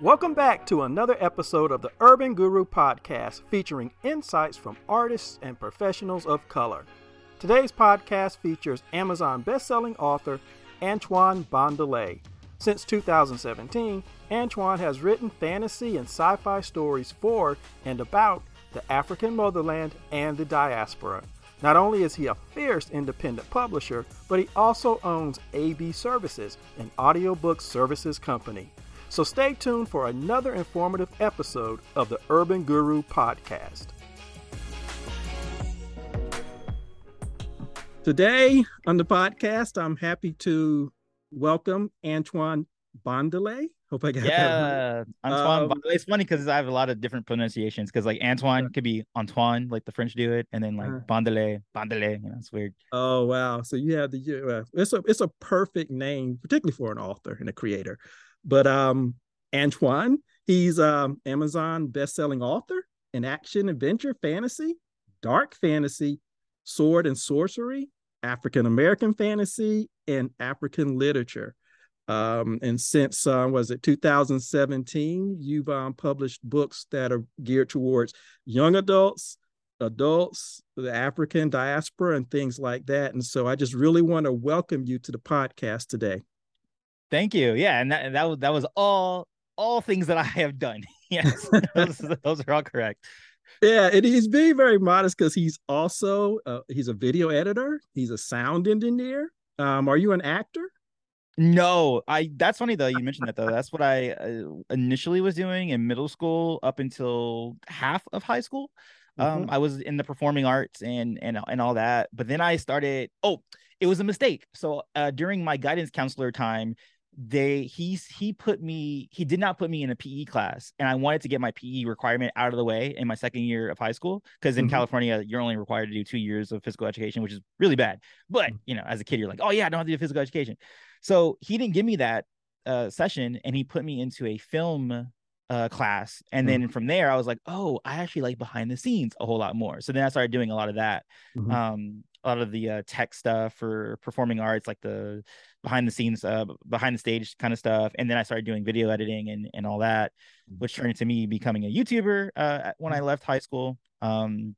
Welcome back to another episode of the Urban Guru Podcast featuring insights from artists and professionals of color. Today's podcast features Amazon best-selling author Antoine Bandele. Since 2017, Antoine has written fantasy and sci fi stories for and about the African motherland and the diaspora. Not only is he a fierce independent publisher, but he also owns AB Services, an audiobook services company. So stay tuned for another informative episode of the Urban Guru Podcast. Today on the podcast, I'm happy to welcome Antoine Bandele. Hope I got yeah, that right. Antoine. Um, it's funny because I have a lot of different pronunciations. Because like Antoine could be Antoine, like the French do it, and then like uh, Bandele, Bandele. You know, it's weird. Oh wow! So you have the uh, it's a it's a perfect name, particularly for an author and a creator. But um, Antoine, he's um Amazon best-selling author in action, adventure, fantasy, dark fantasy, sword and sorcery, African American fantasy, and African literature. Um, and since uh, was it 2017, you've um, published books that are geared towards young adults, adults, the African diaspora, and things like that. And so I just really want to welcome you to the podcast today. Thank you. Yeah, and that that was that was all all things that I have done. yes, those, those are all correct. Yeah, and he's very very modest because he's also uh, he's a video editor. He's a sound engineer. Um, are you an actor? No, I. That's funny though. You mentioned that though. That's what I uh, initially was doing in middle school up until half of high school. Um, mm-hmm. I was in the performing arts and and and all that. But then I started. Oh, it was a mistake. So uh, during my guidance counselor time, they he's he put me he did not put me in a PE class and I wanted to get my PE requirement out of the way in my second year of high school because in mm-hmm. California you're only required to do 2 years of physical education which is really bad but mm. you know as a kid you're like oh yeah I don't have to do physical education so he didn't give me that uh, session and he put me into a film uh, class and mm-hmm. then from there I was like oh I actually like behind the scenes a whole lot more so then I started doing a lot of that mm-hmm. um a lot of the uh, tech stuff for performing arts, like the behind the scenes, uh, behind the stage kind of stuff. And then I started doing video editing and, and all that, mm-hmm. which turned into me becoming a YouTuber uh, when I mm-hmm. left high school. Um,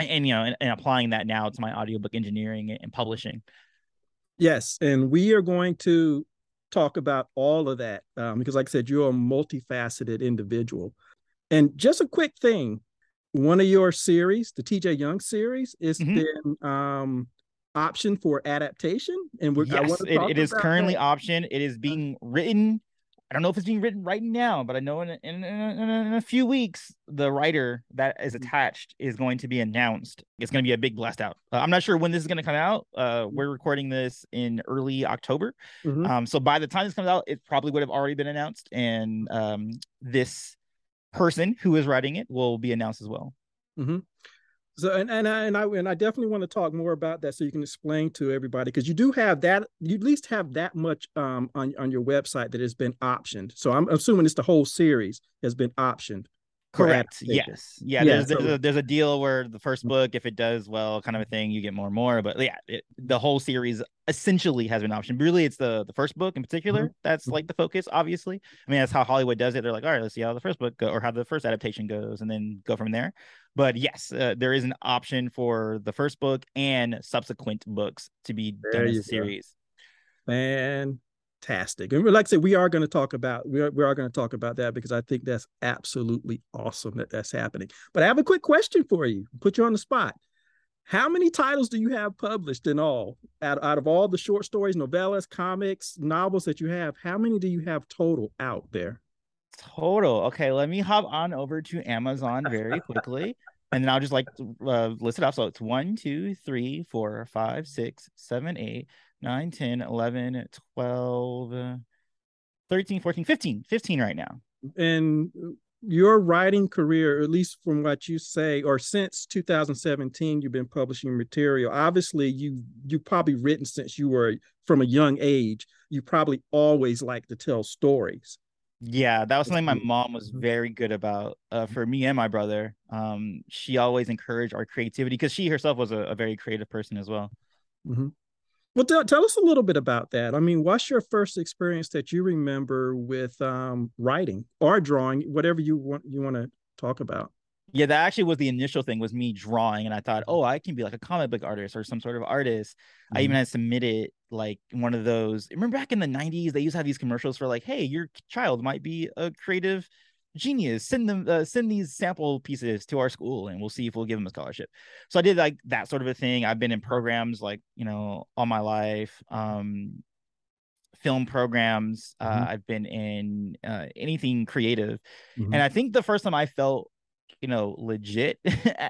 and, and you know, and, and, applying that now to my audiobook engineering and publishing. Yes, and we are going to talk about all of that um, because, like I said, you're a multifaceted individual. And just a quick thing one of your series, the TJ Young series, is mm-hmm. been um option for adaptation. And we're yes, it, it is currently that. option. It is being written. I don't know if it's being written right now, but I know in in, in, in a few weeks the writer that is mm-hmm. attached is going to be announced. It's going to be a big blast out. Uh, I'm not sure when this is going to come out. Uh, we're recording this in early October, mm-hmm. um, so by the time this comes out, it probably would have already been announced. And um, this person who is writing it will be announced as well. Mm-hmm. So and and I, and I and I definitely want to talk more about that so you can explain to everybody because you do have that you at least have that much um on on your website that has been optioned. So I'm assuming it's the whole series has been optioned. Correct. Yes. Yeah. yeah there's, so, there's, a, there's a deal where the first book, if it does well, kind of a thing, you get more and more. But yeah, it, the whole series essentially has been optioned. Really, it's the the first book in particular mm-hmm. that's mm-hmm. like the focus. Obviously, I mean that's how Hollywood does it. They're like, all right, let's see how the first book go, or how the first adaptation goes, and then go from there. But yes, uh, there is an option for the first book and subsequent books to be there done as a series. Man, fantastic. And like I said, we are going to talk about we are, we are going to talk about that because I think that's absolutely awesome that that's happening. But I have a quick question for you. Put you on the spot. How many titles do you have published in all? Out, out of all the short stories, novellas, comics, novels that you have, how many do you have total out there? Total. Okay, let me hop on over to Amazon very quickly. and then I'll just like uh, list it off. So it's one, two, three, four, five, six, seven, eight, 9, 10, 11, 12, 13, 14, 15, 15 right now. And your writing career, at least from what you say, or since 2017, you've been publishing material. Obviously, you you probably written since you were from a young age. You probably always like to tell stories. Yeah, that was something my mom was mm-hmm. very good about. Uh, for me and my brother, um, she always encouraged our creativity because she herself was a, a, very creative person as well. Mm-hmm. Well, tell, tell us a little bit about that. I mean, what's your first experience that you remember with um, writing or drawing, whatever you want you want to talk about? Yeah, that actually was the initial thing was me drawing, and I thought, oh, I can be like a comic book artist or some sort of artist. Mm-hmm. I even mm-hmm. had submitted like one of those. Remember back in the '90s, they used to have these commercials for like, hey, your child might be a creative genius send them uh, send these sample pieces to our school and we'll see if we'll give them a scholarship so i did like that sort of a thing i've been in programs like you know all my life um film programs uh, mm-hmm. i've been in uh, anything creative mm-hmm. and i think the first time i felt you know legit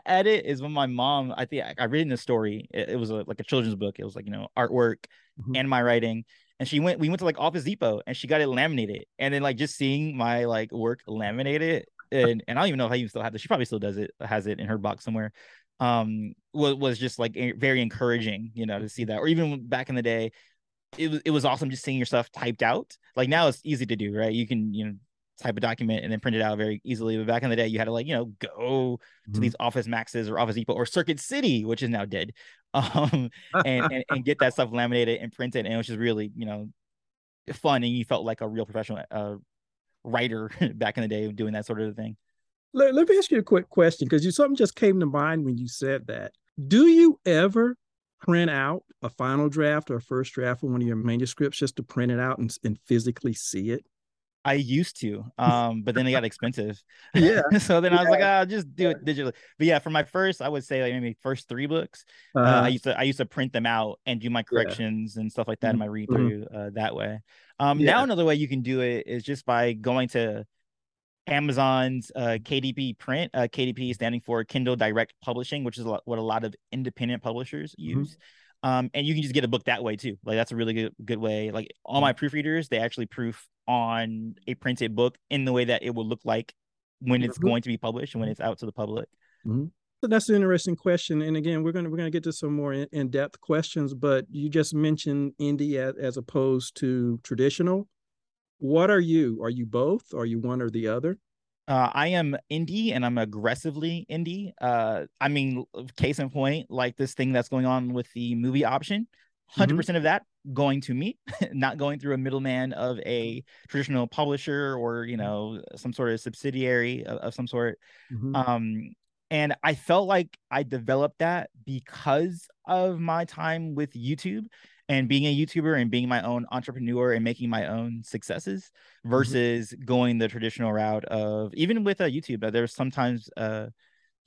at it is when my mom i think i, I read in the story it, it was a, like a children's book it was like you know artwork mm-hmm. and my writing and she went we went to like office depot and she got it laminated and then like just seeing my like work laminated and, and i don't even know how you still have this she probably still does it has it in her box somewhere um was, was just like very encouraging you know to see that or even back in the day it was it was awesome just seeing your stuff typed out like now it's easy to do right? You can you know type of document and then print it out very easily. But back in the day, you had to like, you know, go mm-hmm. to these Office Maxes or Office Depot or Circuit City, which is now dead, um, and, and, and get that stuff laminated and printed. And it was just really, you know, fun. And you felt like a real professional uh, writer back in the day doing that sort of thing. Let, let me ask you a quick question because you something just came to mind when you said that. Do you ever print out a final draft or a first draft of one of your manuscripts just to print it out and, and physically see it? I used to, um, but then they got expensive. Yeah. so then yeah. I was like, oh, I'll just do it digitally. But yeah, for my first, I would say like maybe first three books, uh-huh. uh, I used to I used to print them out and do my corrections yeah. and stuff like that mm-hmm. in my read through mm-hmm. uh, that way. Um, yeah. now another way you can do it is just by going to Amazon's uh, KDP print. Uh, KDP standing for Kindle Direct Publishing, which is what a lot of independent publishers mm-hmm. use. Mm-hmm. Um, and you can just get a book that way too. Like that's a really good good way. Like all my mm-hmm. proofreaders, they actually proof on a printed book in the way that it will look like when it's mm-hmm. going to be published and when it's out to the public. Mm-hmm. So that's an interesting question. And again, we're gonna we're gonna get to some more in, depth questions. But you just mentioned indie as, as opposed to traditional. What are you? Are you both? Are you one or the other? Uh, I am indie and I'm aggressively indie. Uh, I mean, case in point, like this thing that's going on with the movie option, 100% mm-hmm. percent of that going to me, not going through a middleman of a traditional publisher or, you know, some sort of subsidiary of, of some sort. Mm-hmm. Um, and I felt like I developed that because of my time with YouTube and being a YouTuber and being my own entrepreneur and making my own successes mm-hmm. versus mm-hmm. going the traditional route of even with a YouTube. There's sometimes uh,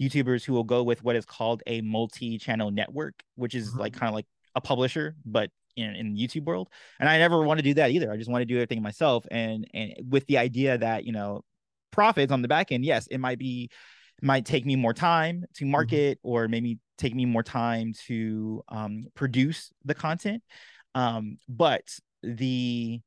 YouTubers who will go with what is called a multi-channel network, which is mm-hmm. like kind of like a publisher, but in, in the YouTube world. And I never want to do that either. I just want to do everything myself. And and with the idea that you know profits on the back end, yes, it might be might take me more time to mm-hmm. market mm-hmm. or maybe take me more time to um, produce the content um, but the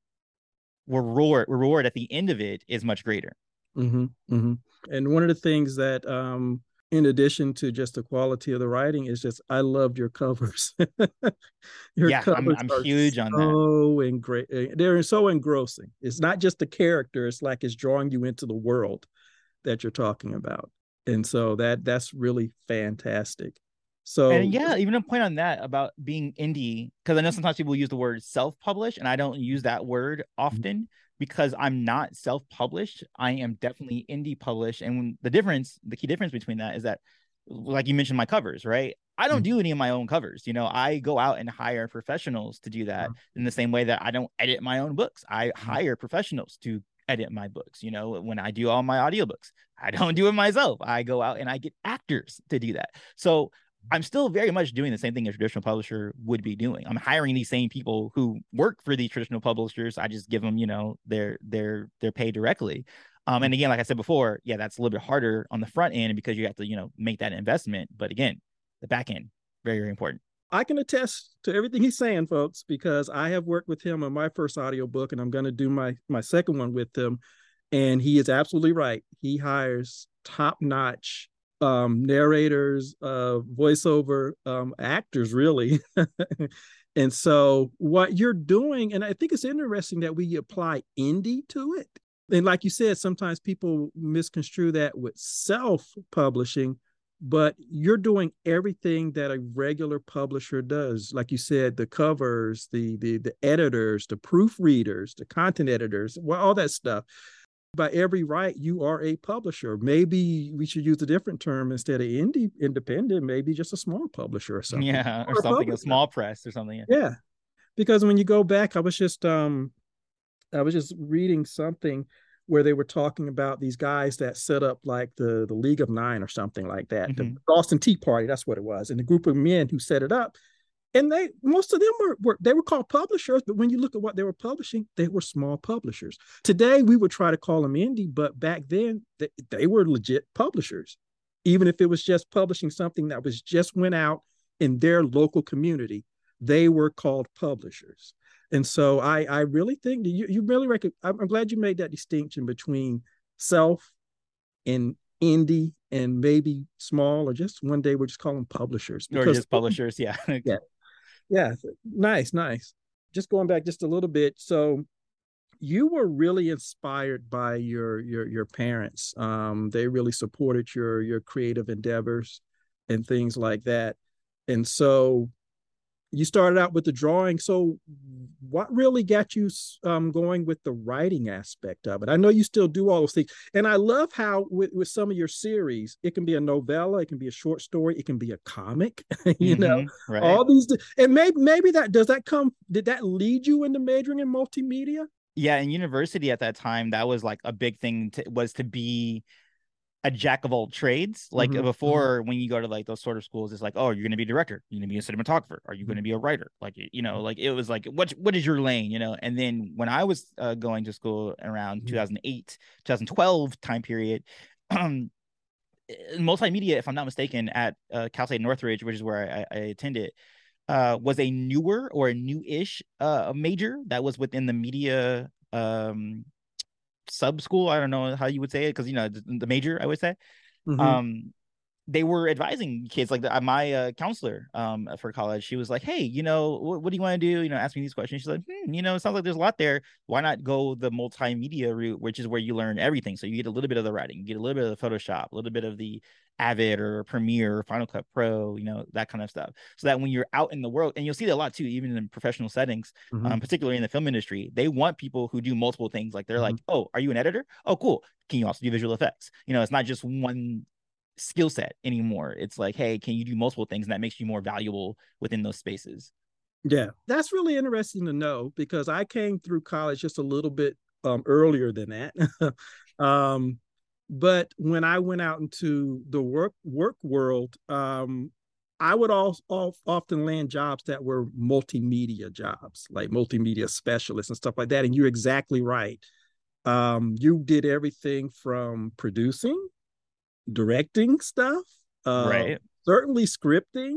reward reward at the end of it is much greater mm-hmm, mm-hmm. and one of the things that um, in addition to just the quality of the writing is just i loved your covers your yeah covers i'm, I'm huge on that. Oh, and great they're so engrossing it's not just the character it's like it's drawing you into the world that you're talking about and so that that's really fantastic so and yeah even a point on that about being indie because i know sometimes people use the word self-published and i don't use that word mm-hmm. often mm-hmm. Because i'm not self-published i am definitely indie published and the difference the key difference between that is that like you mentioned my covers right i don't mm-hmm. do any of my own covers you know i go out and hire professionals to do that in the same way that i don't edit my own books i mm-hmm. hire professionals to edit my books. You know, when I do all my audiobooks, I don't do it myself. I go out and I get actors to do that. So I'm still very much doing the same thing a traditional publisher would be doing. I'm hiring these same people who work for these traditional publishers. I just give them, you know, their their their pay directly. Um, and again, like I said before, yeah, that's a little bit harder on the front end because you have to, you know, make that investment. But again, the back end, very, very important. I can attest to everything he's saying, folks, because I have worked with him on my first audiobook and I'm going to do my my second one with him. And he is absolutely right. He hires top-notch um, narrators, uh, voiceover um, actors, really. and so what you're doing, and I think it's interesting that we apply indie to it. And like you said, sometimes people misconstrue that with self-publishing but you're doing everything that a regular publisher does like you said the covers the the the editors the proofreaders the content editors well all that stuff by every right you are a publisher maybe we should use a different term instead of indie independent maybe just a small publisher or something yeah or, or something publisher. a small press or something yeah because when you go back i was just um i was just reading something where they were talking about these guys that set up like the the League of Nine or something like that, mm-hmm. the Boston Tea Party. That's what it was, and the group of men who set it up. And they most of them were, were they were called publishers, but when you look at what they were publishing, they were small publishers. Today we would try to call them indie, but back then they, they were legit publishers, even if it was just publishing something that was just went out in their local community. They were called publishers. And so I I really think you you really reckon I'm, I'm glad you made that distinction between self and indie and maybe small or just one day we're just calling publishers or just publishers yeah yeah yeah nice nice. Just going back just a little bit so you were really inspired by your your your parents um they really supported your your creative endeavors and things like that and so you started out with the drawing so what really got you um, going with the writing aspect of it? I know you still do all those things and i love how with, with some of your series it can be a novella it can be a short story it can be a comic you mm-hmm, know right. all these and maybe maybe that does that come did that lead you into majoring in multimedia? Yeah in university at that time that was like a big thing to, was to be a jack of all trades. Like mm-hmm. mm-hmm. before, mm-hmm. when you go to like those sort of schools, it's like, oh, you're going to be a director, you're going to be a cinematographer, are you going to mm-hmm. be a writer? Like, you know, mm-hmm. like it was like, what what is your lane? You know. And then when I was uh, going to school around 2008, 2012 time period, um, multimedia, if I'm not mistaken, at uh, Cal State Northridge, which is where I, I attended. Uh, was a newer or a new-ish uh, major that was within the media um, sub school. I don't know how you would say it because you know the, the, major. I would say. Mm-hmm. Um, they were advising kids like the, uh, my uh, counselor um, for college she was like hey you know what, what do you want to do? You know ask me these questions. She's like hmm, you know it sounds like there's a lot there. Why not go the multimedia route which is where you learn everything? So you get a little bit of the writing you get a little bit of the photoshop a little bit of the avid or premiere or final cut pro you know that kind of stuff. So that when you're out in the world and you'll see that a lot too even in professional settings mm-hmm. um, particularly in the film industry they want people who do multiple things. Like they're mm-hmm. like oh are you an editor? Oh cool. Can you also do visual effects? You know it's not just one skill set anymore. It's like, hey, can you do multiple things? And that makes you more valuable within those spaces. Yeah, that's really interesting to know because I came through college just a little bit um, earlier than that. um, but when I went out into the work work world, um, I would also often land jobs that were multimedia jobs, like multimedia specialists and stuff like that. And you're exactly right. Um, you did everything from producing directing stuff, uh, right? Certainly scripting,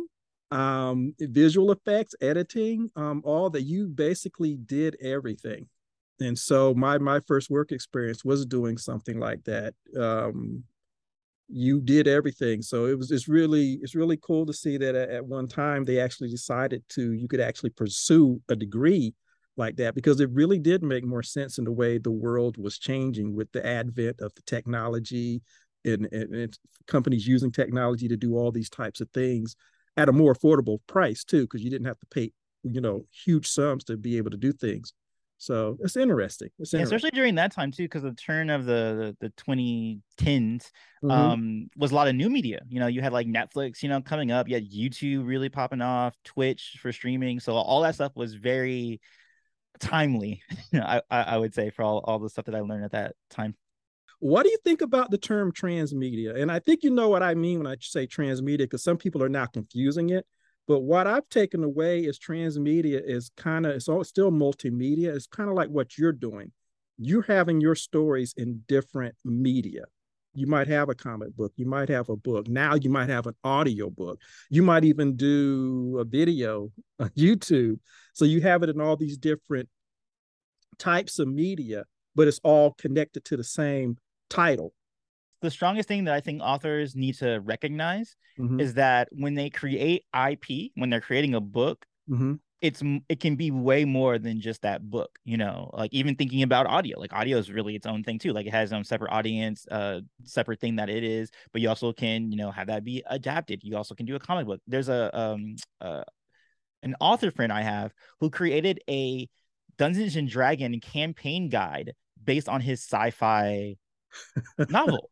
um, visual effects, editing, um, all that. You basically did everything, and so my my first work experience was doing something like that. Um, you did everything, so it was it's really it's really cool to see that at, at one time they actually decided to you could actually pursue a degree like that because it really did make more sense in the way the world was changing with the advent of the technology and, and, and companies using technology to do all these types of things at a more affordable price too, because you didn't have to pay, you know, huge sums to be able to do things. So it's interesting. It's interesting. especially during that time too, because the turn of the the, the 2010s mm-hmm. um, was a lot of new media. You know, you had like Netflix, you know, coming up. You had YouTube really popping off, Twitch for streaming. So all that stuff was very timely. I I would say for all all the stuff that I learned at that time. What do you think about the term transmedia? And I think you know what I mean when I say transmedia, because some people are now confusing it. But what I've taken away is transmedia is kind of it's all still multimedia. It's kind of like what you're doing. You're having your stories in different media. You might have a comic book, you might have a book. Now you might have an audio book. You might even do a video on YouTube. So you have it in all these different types of media, but it's all connected to the same title. The strongest thing that I think authors need to recognize mm-hmm. is that when they create IP, when they're creating a book, mm-hmm. it's it can be way more than just that book you know like even thinking about audio like audio is really its own thing too like it has its own separate audience uh separate thing that it is but you also can you know have that be adapted you also can do a comic book there's a um uh an author friend i have who created a dungeons and dragon campaign guide based on his sci-fi novel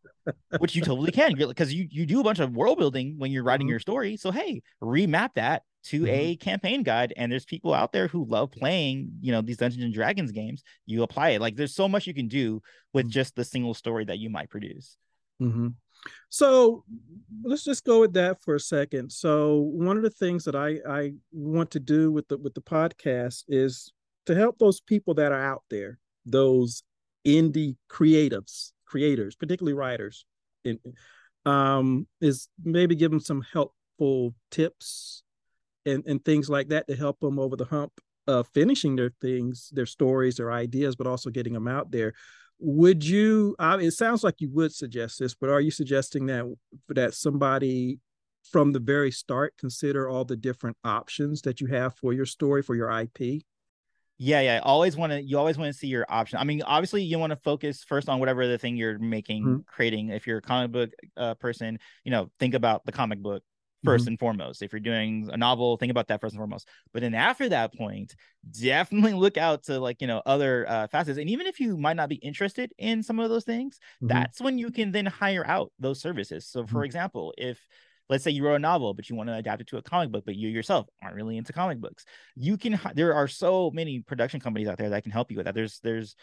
which you totally can because you you do a bunch of world building when you're writing mm-hmm. your story so hey remap that to mm-hmm. a campaign guide and there's people out there who love playing you know these dungeons and dragons games you apply it like there's so much you can do with mm-hmm. just the single story that you might produce mm-hmm. so let's just go with that for a second so one of the things that i i want to do with the with the podcast is to help those people that are out there those indie creatives creators particularly writers in, um is maybe give them some helpful tips and, and things like that to help them over the hump of finishing their things, their stories, their ideas, but also getting them out there. Would you? Uh, it sounds like you would suggest this, but are you suggesting that that somebody from the very start consider all the different options that you have for your story for your IP? Yeah, yeah. Always want to. You always want to see your option. I mean, obviously, you want to focus first on whatever the thing you're making, mm-hmm. creating. If you're a comic book uh, person, you know, think about the comic book 1st mm-hmm. and foremost. If you're doing a novel, think about that first and foremost. But then after that point, definitely look out to like, you know, other uh, facets. And even if you might not be interested in some of those things, mm-hmm. that's when you can then hire out those services. So, for mm-hmm. example, if let's say you wrote a novel but you want to adapt it to a comic book but you yourself aren't really into comic books you can there are so many production companies out there that can help you with that there's there's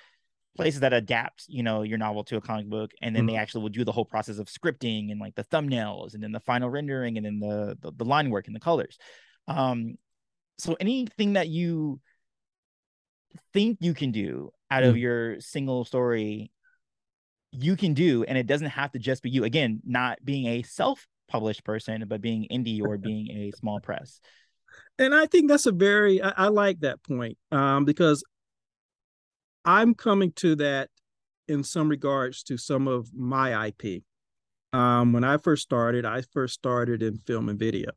places that adapt you know your novel to a comic book and then mm-hmm. they actually will do the whole process of scripting and like the thumbnails and then the final rendering and then the the, the line work and the colors um so anything that you think you can do out mm-hmm. of your single story you can do and it doesn't have to just be you again not being a self-published person but being indie or being a small press and i think that's a very i, I like that point um, because I'm coming to that in some regards to some of my IP. Um, when I first started, I first started in film and video.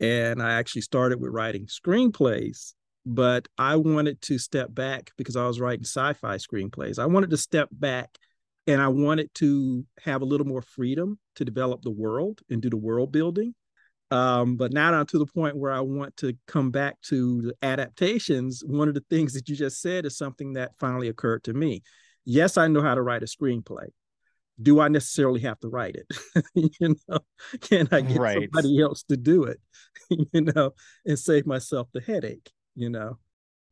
And I actually started with writing screenplays, but I wanted to step back because I was writing sci fi screenplays. I wanted to step back and I wanted to have a little more freedom to develop the world and do the world building. Um, but now I'm to the point where I want to come back to the adaptations. One of the things that you just said is something that finally occurred to me. Yes, I know how to write a screenplay. Do I necessarily have to write it? you know, can I get right. somebody else to do it? you know, and save myself the headache. You know,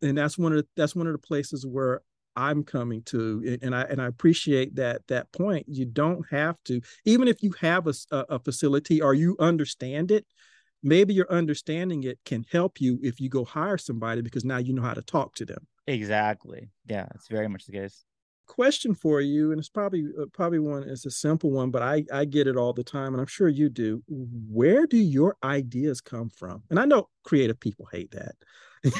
and that's one of the, that's one of the places where I'm coming to, and I and I appreciate that that point. You don't have to, even if you have a, a facility or you understand it, maybe your understanding it can help you if you go hire somebody because now you know how to talk to them. Exactly. Yeah, it's very much the case. Question for you, and it's probably uh, probably one. It's a simple one, but I I get it all the time, and I'm sure you do. Where do your ideas come from? And I know creative people hate that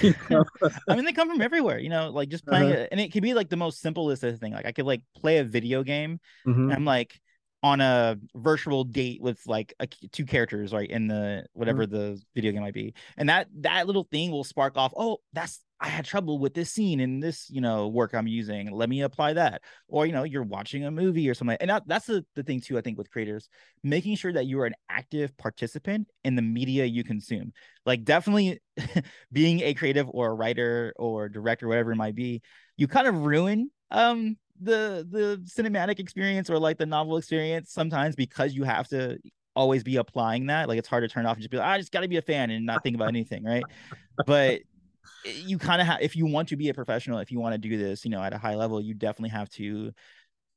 I mean, they come from everywhere, you know, like just playing uh-huh. it, and it can be like the most simplest thing. Like I could like play a video game, mm-hmm. I'm like on a virtual date with like a, two characters, right, in the whatever mm-hmm. the video game might be, and that that little thing will spark off. Oh, that's I had trouble with this scene in this, you know, work I'm using. Let me apply that. Or, you know, you're watching a movie or something. And that, that's the, the thing too, I think, with creators, making sure that you are an active participant in the media you consume. Like definitely being a creative or a writer or director, whatever it might be, you kind of ruin um the the cinematic experience or like the novel experience sometimes because you have to always be applying that. Like it's hard to turn off and just be like, I just gotta be a fan and not think about anything, right? But you kind of have if you want to be a professional if you want to do this you know at a high level you definitely have to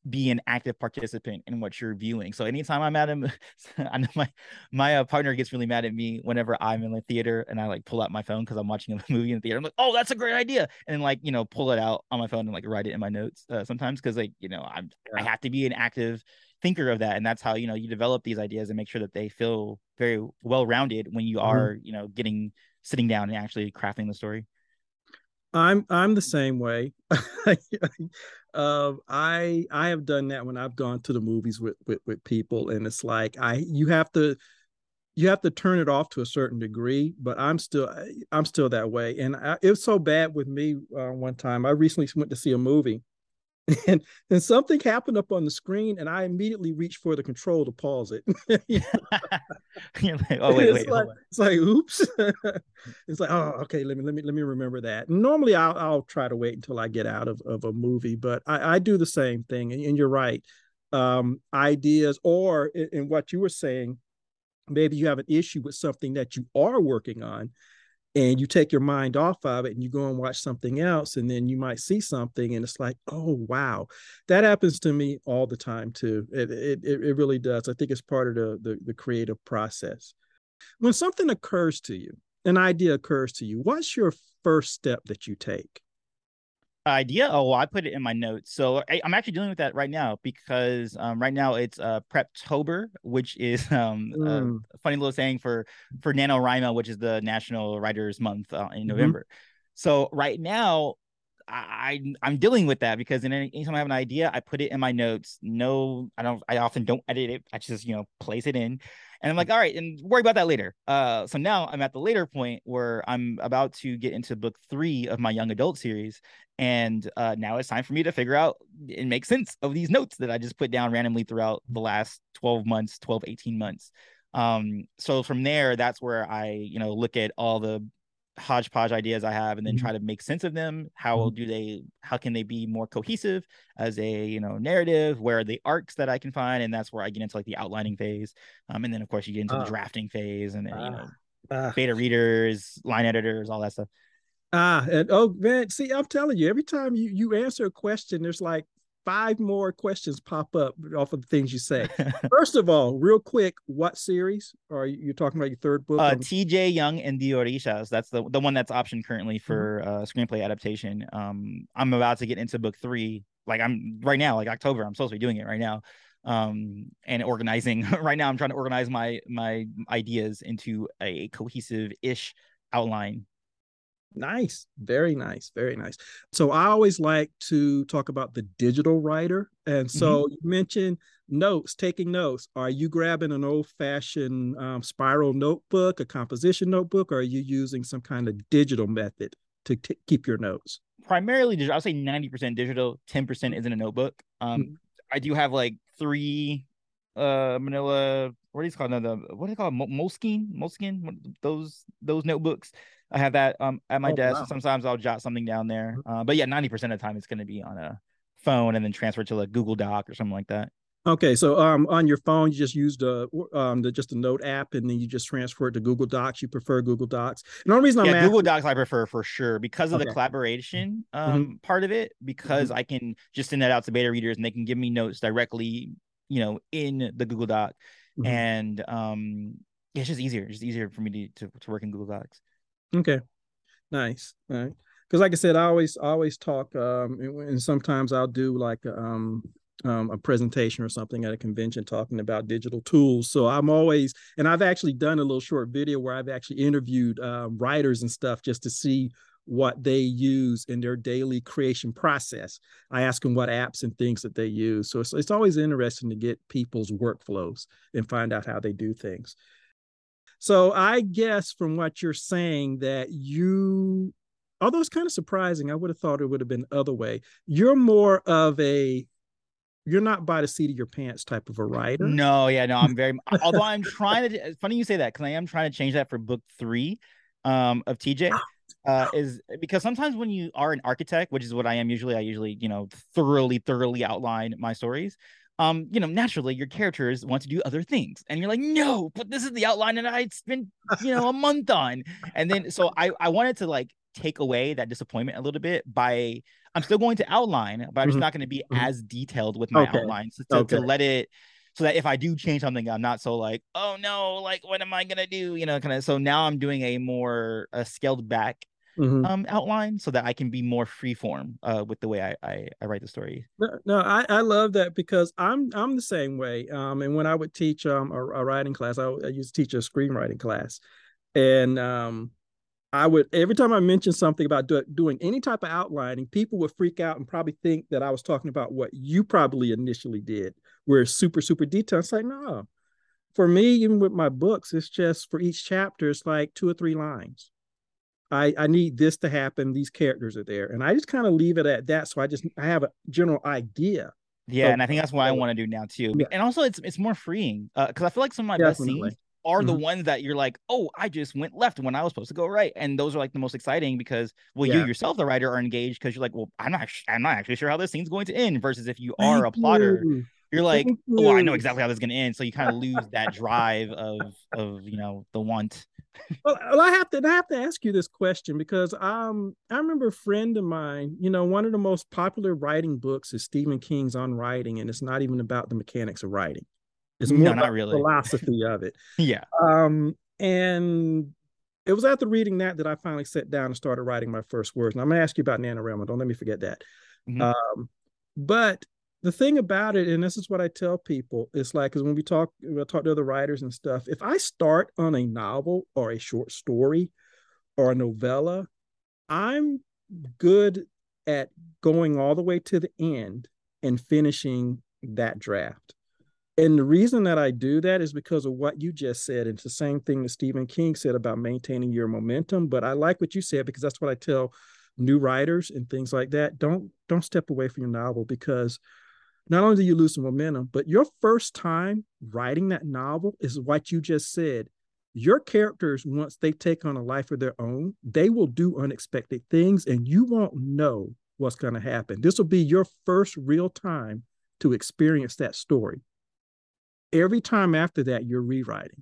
be an active participant in what you're viewing so anytime i'm at him i know my my uh, partner gets really mad at me whenever i'm in the theater and i like pull out my phone because i'm watching a movie in the theater i'm like oh that's a great idea and like you know pull it out on my phone and like write it in my notes uh, sometimes because like you know i'm yeah. i have to be an active thinker of that and that's how you know you develop these ideas and make sure that they feel very well rounded when you mm-hmm. are you know getting sitting down and actually crafting the story I'm I'm the same way. uh, I I have done that when I've gone to the movies with, with with people, and it's like I you have to you have to turn it off to a certain degree but i'm still i'm still that way and I, it was so bad with me uh, one time. I recently went to see a movie and and something happened up on the screen and i immediately reached for the control to pause it. Like, oh wait it's wait like, it's like oops. It's like oh okay let me let me let me remember that. Normally i'll, I'll try to wait until i get out of, of a movie but i, I do the same thing and, and you're right. Um, ideas or in, in what you were saying maybe you have an issue with something that you are working on and you take your mind off of it and you go and watch something else and then you might see something and it's like oh wow. That happens to me all the time too. It it, it really does. I think it's part of the, the the creative process. When something occurs to you an idea occurs to you what's your first step that you take idea? Oh, well, I put it in my notes. So I, am actually dealing with that right now because um, right now it's uh, Preptober, which is um, mm. a funny little saying for for NaNoWriMo, which is the National Writers Month uh, in mm-hmm. November. So right now, I I'm dealing with that because in any, anytime I have an idea, I put it in my notes. No, I don't. I often don't edit it. I just you know place it in, and I'm like, all right, and worry about that later. Uh, so now I'm at the later point where I'm about to get into book three of my young adult series. And uh, now it's time for me to figure out and make sense of these notes that I just put down randomly throughout the last 12 months, 12, 18 months. Um, so from there, that's where I, you know, look at all the hodgepodge ideas I have and then mm-hmm. try to make sense of them. How mm-hmm. do they how can they be more cohesive as a you know narrative? Where are the arcs that I can find? And that's where I get into like the outlining phase. Um, and then of course you get into uh, the ah. drafting phase and then uh, you know uh, beta readers, line editors, all that stuff. Ah, and oh man, see, I'm telling you, every time you you answer a question, there's like five more questions pop up off of the things you say. First of all, real quick, what series are you you're talking about? Your third book? Uh, T.J. Young and the Orishas. That's the the one that's option currently mm-hmm. for mm-hmm. uh, screenplay adaptation. Um, I'm about to get into book three. Like I'm right now, like October. I'm supposed to be doing it right now um and organizing right now i'm trying to organize my my ideas into a cohesive ish outline Nice. Very nice. Very nice. So I always like to talk about the digital writer. And so mm-hmm. you mentioned notes, taking notes. Are you grabbing an old fashioned um, spiral notebook, a composition notebook, or are you using some kind of digital method to t- keep your notes? Primarily digital. I'll say 90% digital, 10% is in a notebook. Um, mm-hmm. I do have like three uh manila what do you call it the what do you call it moleskine moleskine those those notebooks I have that um at my oh, desk. Wow. Sometimes I'll jot something down there. Mm-hmm. Uh, but yeah, 90% of the time it's going to be on a phone and then transfer to like Google Doc or something like that. Okay, so um, on your phone, you just used a um, the, just a note app, and then you just transfer it to Google Docs. You prefer Google Docs. And the only reason I'm yeah, asking... Google Docs I prefer for sure because of okay. the collaboration mm-hmm. um, mm-hmm. part of it. Because mm-hmm. I can just send that out to beta readers, and they can give me notes directly, you know, in the Google Doc, mm-hmm. and um, yeah, it's just easier. It's just easier for me to, to to work in Google Docs. Okay, Nice. Right. Because like I said, I always always talk, um, and, and sometimes I'll do like um, um, a presentation or something at a convention talking about digital tools. So I'm always, and I've actually done a little short video where I've actually interviewed um, writers and stuff just to see what they use in their daily creation process. I ask them what apps and things that they use. So it's, it's always interesting to get people's workflows and find out how they do things. So I guess from what you're saying that you, although it's kind of surprising, I would have thought it would have been other way. You're more of a, you're not by the seat of your pants type of a writer. No, yeah, no, I'm very. although I'm trying to. Funny you say that because I am trying to change that for book three, um, of TJ. Uh, is because sometimes when you are an architect, which is what I am usually, I usually, you know, thoroughly, thoroughly outline my stories um, you know, naturally your characters want to do other things. And you're like, no, but this is the outline and I spent, you know, a month on. And then so I, I wanted to like take away that disappointment a little bit by I'm still going to outline, but I'm just mm-hmm. not going to be mm-hmm. as detailed with my okay. outlines to, okay. to let it so that if I do change something, I'm not so like, oh no, like what am I gonna do? You know, kind of so now I'm doing a more a scaled back mm-hmm. um, outline so that I can be more freeform uh, with the way I, I, I write the story. No, no, I, I love that because I'm I'm the same way. Um, and when I would teach um a, a writing class, I, I, used to teach a screenwriting class, and um, I would every time I mentioned something about do, doing any type of outlining, people would freak out and probably think that I was talking about what you probably initially did, where it's super super detailed. It's like no, for me, even with my books, it's just for each chapter, it's like two or three lines. I, I need this to happen. These characters are there. And I just kind of leave it at that. So I just I have a general idea. Yeah, of, and I think that's what I want to do now too. Yeah. And also it's it's more freeing. Uh because I feel like some of my Definitely. best scenes are mm-hmm. the ones that you're like, oh, I just went left when I was supposed to go right, and those are like the most exciting because well, yeah. you yourself, the writer, are engaged because you're like, well, I'm not, I'm not actually sure how this scene's going to end. Versus if you are Thank a plotter, you you're like, oh, I know exactly how this is going to end. So you kind of lose that drive of of you know the want. well, I have to I have to ask you this question because um I remember a friend of mine, you know, one of the most popular writing books is Stephen King's On Writing, and it's not even about the mechanics of writing. It's more no, not really. The philosophy of it. yeah. Um, and it was after reading that that I finally sat down and started writing my first words. And I'm gonna ask you about NaNoWriMo. Don't let me forget that. Mm-hmm. Um, but the thing about it, and this is what I tell people, it's like because when we talk, I talk to other writers and stuff, if I start on a novel or a short story or a novella, I'm good at going all the way to the end and finishing that draft. And the reason that I do that is because of what you just said. It's the same thing that Stephen King said about maintaining your momentum. But I like what you said because that's what I tell new writers and things like that. Don't don't step away from your novel because not only do you lose some momentum, but your first time writing that novel is what you just said. Your characters, once they take on a life of their own, they will do unexpected things and you won't know what's going to happen. This will be your first real time to experience that story. Every time after that, you're rewriting.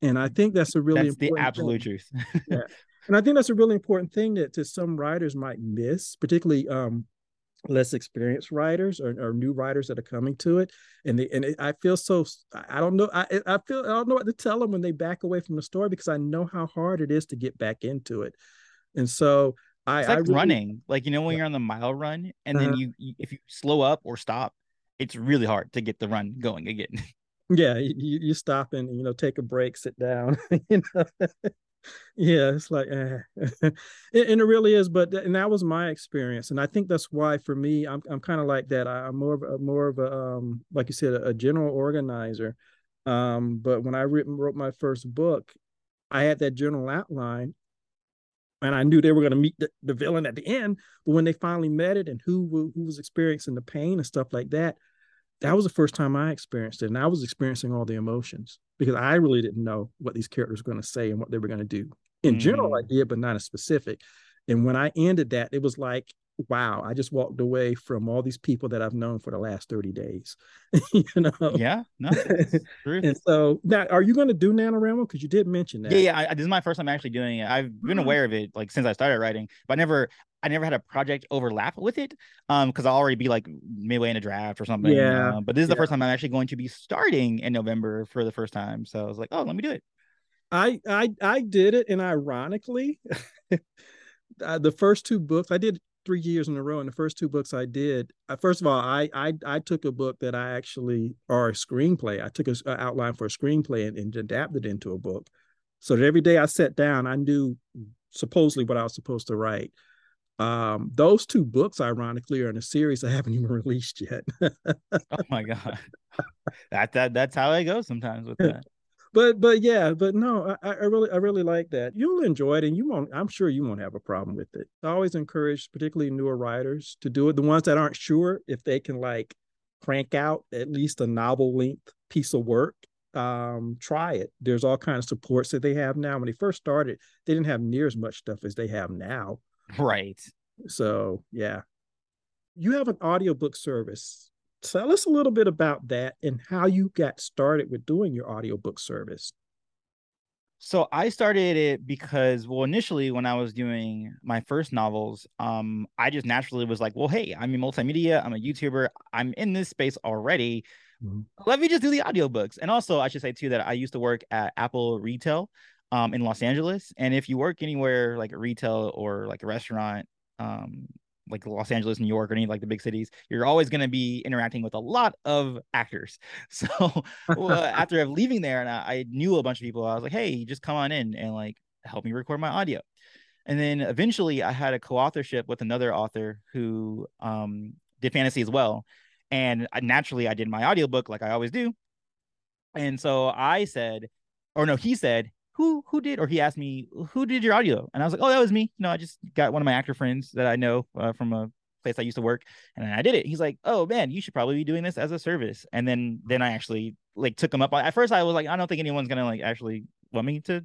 And I think that's a really that's the absolute thing. truth. yeah. And I think that's a really important thing that to some writers might miss, particularly um, less experienced writers or, or, new writers that are coming to it and they, and it, i feel so i don't know I, I feel i don't know what to tell them when they back away from the story because i know how hard it is to get back into it. And so i it's like I really, running like you know when you're on the mile run and uh-huh. then you, you if you slow up or stop it's really hard to get the run going again. Yeah you, you stop and you know take a break sit down you know yeah it's like eh. and it really is but and that was my experience and i think that's why for me i'm, I'm kind of like that I, am more of a more of a um like you said a, a general organizer um but when i wrote my first book i had that general outline and i knew they were going to meet the, the villain at the end but when they finally met it and who who was experiencing the pain and stuff like that that was the first time I experienced it. And I was experiencing all the emotions because I really didn't know what these characters were going to say and what they were going to do. In mm. general, I mm. did, but not as specific. And when I ended that, it was like, wow, I just walked away from all these people that I've known for the last 30 days. you know? Yeah, no. and so now are you going to do NaNoWriMo? Because you did mention that. Yeah, yeah. I, this is my first time actually doing it. I've been mm-hmm. aware of it like since I started writing, but I never I never had a project overlap with it. Um, because I'll already be like midway in a draft or something. Yeah. Uh, but this is the first time I'm actually going to be starting in November for the first time. So I was like, oh, let me do it. I I I did it, and ironically, uh, the first two books I did three years in a row, and the first two books I did, uh, first of all, I I I took a book that I actually or a screenplay. I took an outline for a screenplay and, and adapted into a book, so that every day I sat down, I knew supposedly what I was supposed to write. Um, those two books, ironically, are in a series I haven't even released yet. oh my god, that that that's how I go sometimes with that. but but yeah, but no, I, I really I really like that. You'll enjoy it, and you won't. I'm sure you won't have a problem with it. I always encourage, particularly newer writers, to do it. The ones that aren't sure if they can like crank out at least a novel length piece of work um try it there's all kinds of supports that they have now when they first started they didn't have near as much stuff as they have now Right. So, yeah. You have an audiobook service. Tell us a little bit about that and how you got started with doing your audiobook service. So I started it because, well, initially when I was doing my first novels, um, I just naturally was like, well, hey, I'm in multimedia, I'm a YouTuber, I'm in this space already. Mm-hmm. Let me just do the audiobooks. And also, I should say too that I used to work at Apple Retail um, in Los Angeles. And if you work anywhere like a retail or like a restaurant, um, like Los Angeles, New York, or any like the big cities, you're always going to be interacting with a lot of actors. So well, after leaving there, and I, I, knew a bunch of people, I was like, hey, just come on in and like help me record my audio. And then eventually, I had a co-authorship with another author who um, did fantasy as well. And I, naturally, I did my audiobook like I always do. And so I said, or no, he said, who who did or he asked me who did your audio? And i was like oh that was me. You know i just got one of my actor friends that i know uh, from a place i used to work and i did it. He's like oh man you should probably be doing this as a service. And then then i actually like took him up. At first i was like i don't think anyone's gonna like actually want me to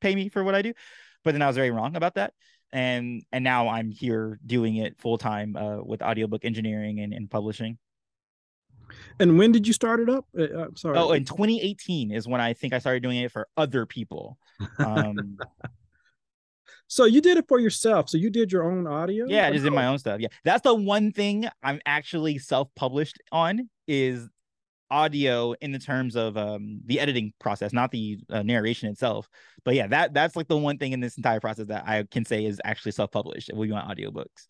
pay me for what i do. But then i was very wrong about that and and now i'm here doing it full time uh, with audiobook engineering and, and publishing and when did you start it up? Uh, uh I'm sorry. Oh, in 2018 is when I think I started doing it for other people. Um, so you did it for yourself. So you did your own audio? Yeah, I just did my own stuff. Yeah. That's the one thing I'm actually self-published on is audio in the terms of um the editing process, not the uh, narration itself. But yeah, that that's like the one thing in this entire process that I can say is actually self-published. We want audiobooks.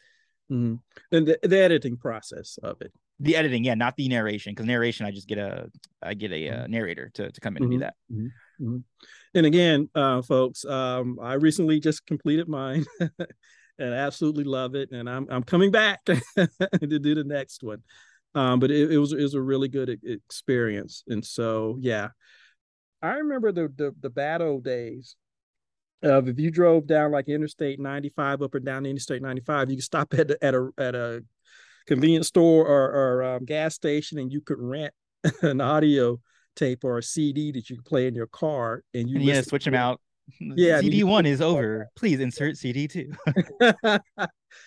Mm-hmm. And the, the editing process of it the editing yeah not the narration because narration i just get a i get a, uh, mm-hmm. narrator to, to come in mm-hmm. and do mm-hmm. that mm-hmm. and again uh folks um i recently just completed mine and I absolutely love it and i'm i'm coming back to do the next one um but it, it was it was a really good experience and so yeah i remember the the, the bad old days of if you drove down like interstate 95 up or down interstate 95 you could stop at, at a at a convenience store or, or um, gas station and you could rent an audio tape or a CD that you can play in your car and you and yeah switch them out. Yeah, CD one is over. Please insert CD two. and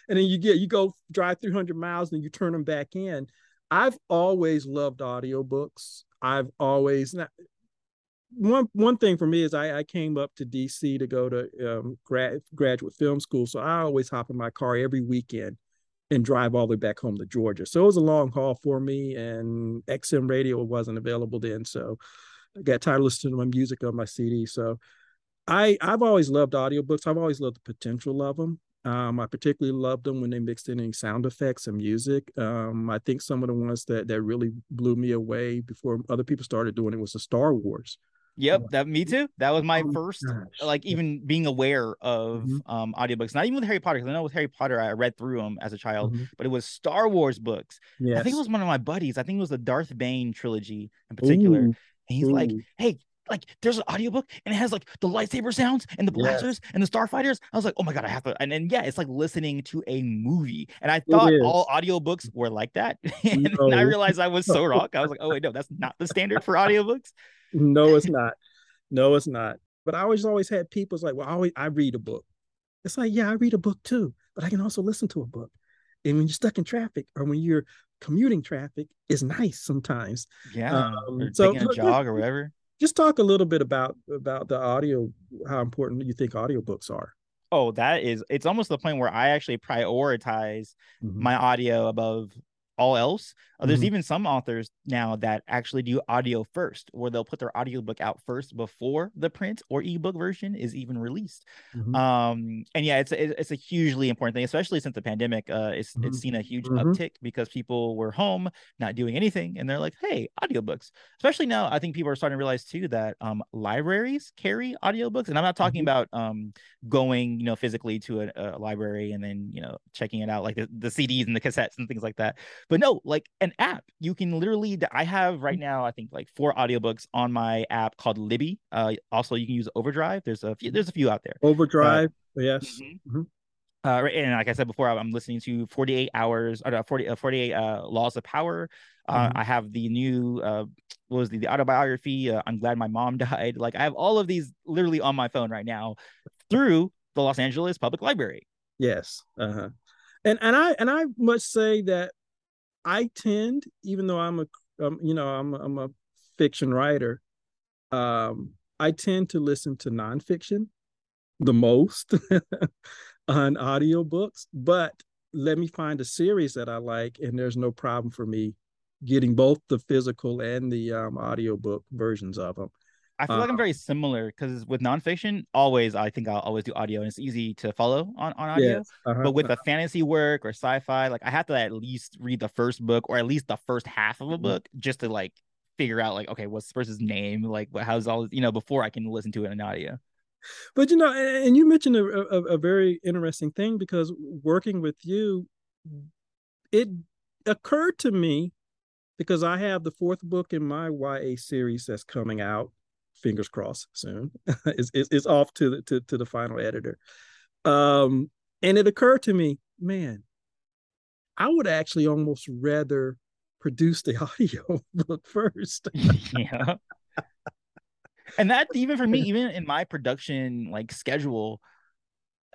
then you get you go drive 300 miles and you turn them back in. I've always loved audiobooks. I've always not, one one thing for me is I, I came up to DC to go to um, grad, graduate film school, so I always hop in my car every weekend and drive all the way back home to Georgia. So it was a long haul for me, and XM radio wasn't available then. So I got tired of listening to my music on my CD. So I I've always loved audiobooks. I've always loved the potential of them. Um, I particularly loved them when they mixed in any sound effects and music. Um, I think some of the ones that that really blew me away before other people started doing it was the Star Wars. Yep, that me too. That was my first like even being aware of mm-hmm. um audiobooks. Not even with Harry Potter, because I know with Harry Potter I read through them as a child, mm-hmm. but it was Star Wars books. Yes. I think it was one of my buddies. I think it was the Darth Bane trilogy in particular. Ooh. And he's Ooh. like, "Hey, like there's an audiobook and it has like the lightsaber sounds and the blasters and the starfighters. I was like, oh my god, I have to. And then yeah, it's like listening to a movie. And I thought all audiobooks were like that. and no. I realized I was so wrong. I was like, oh wait, no, that's not the standard for audiobooks. No, it's not. No, it's not. But I always always had people's like, well, I always I read a book. It's like, yeah, I read a book too, but I can also listen to a book. And when you're stuck in traffic or when you're commuting traffic, it's nice sometimes. Yeah. Um, so taking a jog or whatever. Just talk a little bit about about the audio, how important you think audiobooks are. Oh, that is it's almost the point where I actually prioritize mm-hmm. my audio above all else. Uh, there's mm-hmm. even some authors now that actually do audio first, where they'll put their audiobook out first before the print or ebook version is even released. Mm-hmm. Um, and yeah, it's a, it's a hugely important thing, especially since the pandemic. Uh, it's mm-hmm. it's seen a huge mm-hmm. uptick because people were home, not doing anything, and they're like, hey, audiobooks. Especially now, I think people are starting to realize too that um, libraries carry audiobooks, and I'm not talking mm-hmm. about um, going, you know, physically to a, a, library and then you know checking it out, like the, the CDs and the cassettes and things like that but no, like an app. You can literally I have right mm. now, I think like four audiobooks on my app called Libby. Uh also you can use Overdrive. There's a few there's a few out there. Overdrive, uh, yes. Mm-hmm. Mm-hmm. Uh, and like I said before, I'm listening to 48 hours or 40, uh, 48 uh, laws of power. Uh, mm-hmm. I have the new, uh, what was the, the autobiography? Uh, I'm glad my mom died. Like I have all of these literally on my phone right now through the Los Angeles Public Library. Yes. Uh-huh. And, and I, and I must say that I tend, even though I'm a, um, you know, I'm I'm a fiction writer, um, I tend to listen to nonfiction the most on audiobooks. But let me find a series that I like, and there's no problem for me getting both the physical and the um, audiobook versions of them. I feel uh, like I'm uh, very similar because with nonfiction, always I think I'll always do audio and it's easy to follow on, on audio. Yes, uh-huh, but with uh-huh. a fantasy work or sci-fi, like I have to at least read the first book or at least the first half of a mm-hmm. book just to like figure out like okay, what's the person's name, like what, how's all you know before I can listen to it in audio. But you know, and you mentioned a, a, a very interesting thing because working with you, it occurred to me because I have the fourth book in my YA series that's coming out. Fingers crossed soon. it's, it's, it's off to the to, to the final editor. Um, and it occurred to me, man, I would actually almost rather produce the audio book first. yeah. And that even for me, even in my production like schedule,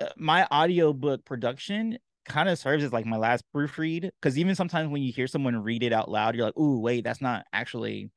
uh, my audiobook production kind of serves as like my last proofread because even sometimes when you hear someone read it out loud, you're like, "Ooh, wait, that's not actually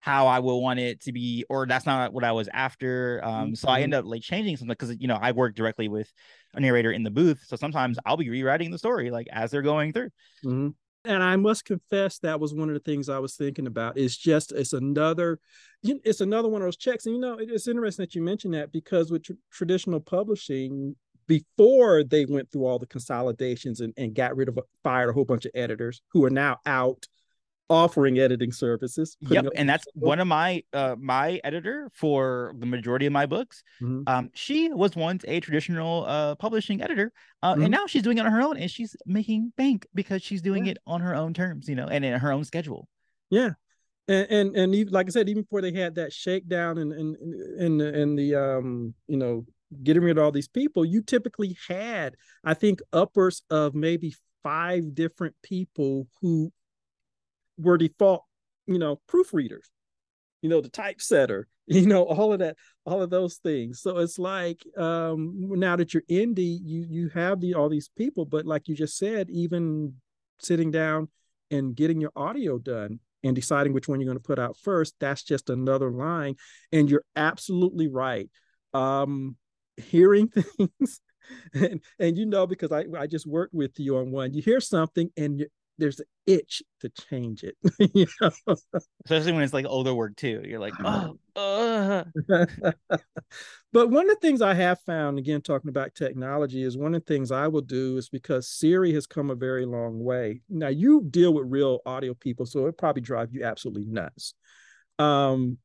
how I will want it to be, or that's not what I was after." Um, mm-hmm. so I end mm-hmm. up like changing something because you know I work directly with a narrator in the booth, so sometimes I'll be rewriting the story like as they're going through. Mm-hmm. And I must confess that was one of the things I was thinking about. Is just it's another, it's another one of those checks. And you know, it's interesting that you mentioned that because with tr- traditional publishing, before they went through all the consolidations and, and got rid of fired a whole bunch of editors who are now out offering editing services. Yep, and that's one of my uh my editor for the majority of my books. Mm-hmm. Um, she was once a traditional uh publishing editor, uh, mm-hmm. and now she's doing it on her own, and she's making bank because she's doing yeah. it on her own terms, you know, and in her own schedule. Yeah, and and and even, like I said, even before they had that shakedown and and and and the um you know getting rid of all these people, you typically had, I think, uppers of maybe five different people who were default, you know, proofreaders, you know, the typesetter, you know, all of that, all of those things. So it's like um now that you're indie, you you have the all these people, but like you just said, even sitting down and getting your audio done and deciding which one you're going to put out first, that's just another line. And you're absolutely right. Um, hearing things and, and you know because I, I just worked with you on one you hear something and you, there's an itch to change it you know? especially when it's like older work too you're like oh uh. but one of the things i have found again talking about technology is one of the things i will do is because siri has come a very long way now you deal with real audio people so it probably drive you absolutely nuts um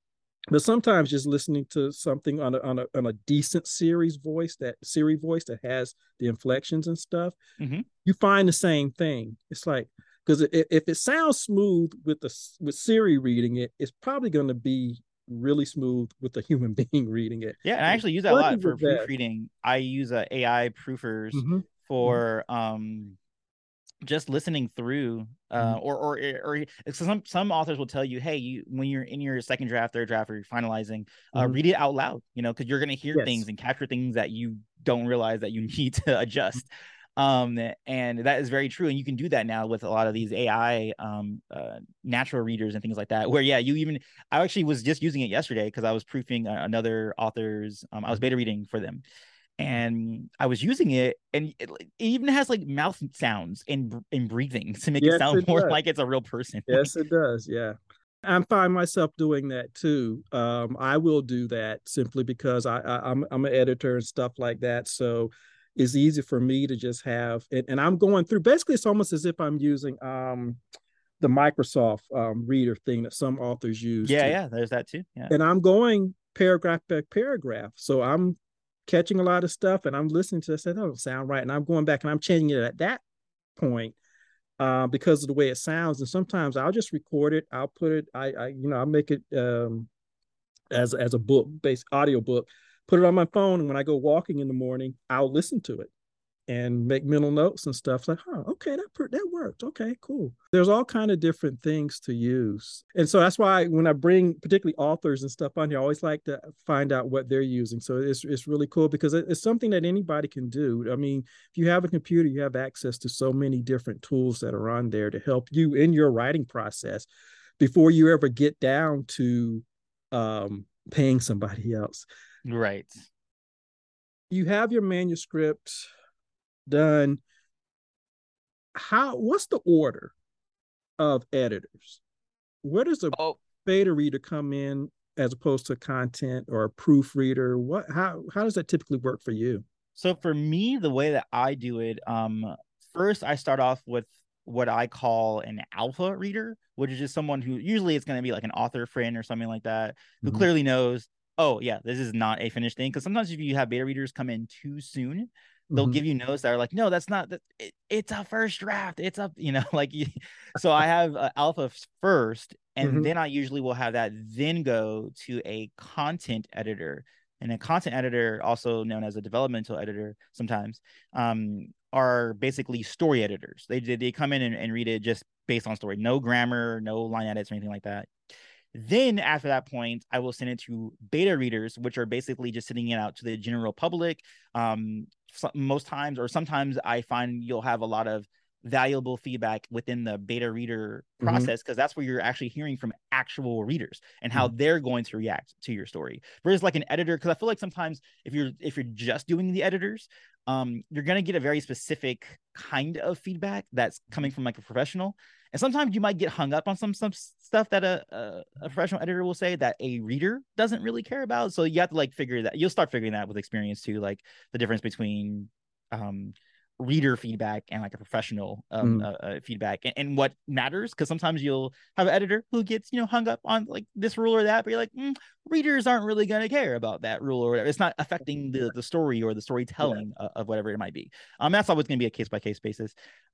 but sometimes just listening to something on a, on a, on a decent Siri's voice that Siri voice that has the inflections and stuff, mm-hmm. you find the same thing. It's like because if, if it sounds smooth with the with Siri reading it, it's probably going to be really smooth with a human being reading it. Yeah, and I actually use that a lot for proofreading. I use uh, AI proofers mm-hmm. for mm-hmm. um just listening through uh, mm-hmm. or or or some some authors will tell you hey you when you're in your second draft third draft or you're finalizing uh, mm-hmm. read it out loud you know because you're going to hear yes. things and capture things that you don't realize that you need to adjust um and that is very true and you can do that now with a lot of these ai um uh, natural readers and things like that where yeah you even i actually was just using it yesterday because i was proofing another author's um i was beta reading for them and I was using it, and it, it, even has like mouth sounds and and breathing to make yes, it sound it more like it's a real person. Yes, it does. Yeah, I find myself doing that too. Um, I will do that simply because I, I am I'm, I'm an editor and stuff like that. So it's easy for me to just have and, and I'm going through. Basically, it's almost as if I'm using um the Microsoft um, reader thing that some authors use. Yeah, too. yeah, there's that too. Yeah, and I'm going paragraph by paragraph. So I'm catching a lot of stuff and I'm listening to said, that don't sound right. And I'm going back and I'm changing it at that point uh, because of the way it sounds. And sometimes I'll just record it. I'll put it, I, I you know, I'll make it um, as, as a book based audio book, put it on my phone. And when I go walking in the morning, I'll listen to it and make mental notes and stuff. Like, huh, okay, that that worked. Okay, cool. There's all kind of different things to use, and so that's why when I bring particularly authors and stuff on here, I always like to find out what they're using. So it's it's really cool because it's something that anybody can do. I mean, if you have a computer, you have access to so many different tools that are on there to help you in your writing process before you ever get down to um, paying somebody else. Right. You have your manuscript done how what's the order of editors where does a oh. beta reader come in as opposed to content or a proofreader what how how does that typically work for you so for me the way that i do it um first i start off with what i call an alpha reader which is just someone who usually it's going to be like an author friend or something like that who mm-hmm. clearly knows oh yeah this is not a finished thing because sometimes if you have beta readers come in too soon they'll mm-hmm. give you notes that are like, no, that's not that. It, it's a first draft. It's up, you know, like so I have uh, alpha first, and mm-hmm. then I usually will have that then go to a content editor. And a content editor, also known as a developmental editor, sometimes um, are basically story editors. They they come in and, and read it just based on story, no grammar, no line edits or anything like that. Then after that point, I will send it to beta readers, which are basically just sending it out to the general public. Um, most times, or sometimes, I find you'll have a lot of valuable feedback within the beta reader mm-hmm. process because mm-hmm. that's where you're actually hearing from actual readers and how mm-hmm. they're going to react to your story versus like an editor because i feel like sometimes if you're if you're just doing the editors um you're going to get a very specific kind of feedback that's coming from like a professional and sometimes you might get hung up on some some stuff that a, a, a professional editor will say that a reader doesn't really care about. So you have to like figure that you'll start figuring that with experience too like the difference between um reader feedback and like a professional um, mm. uh, uh, feedback and, and, what matters. Because sometimes you'll have an editor who gets you know hung up on like this rule or that but you're like mm, readers aren't really going to care about that rule or whatever. It's not affecting the the story or the storytelling yeah. of, of, whatever it might be. Um that's always going to be a case by case basis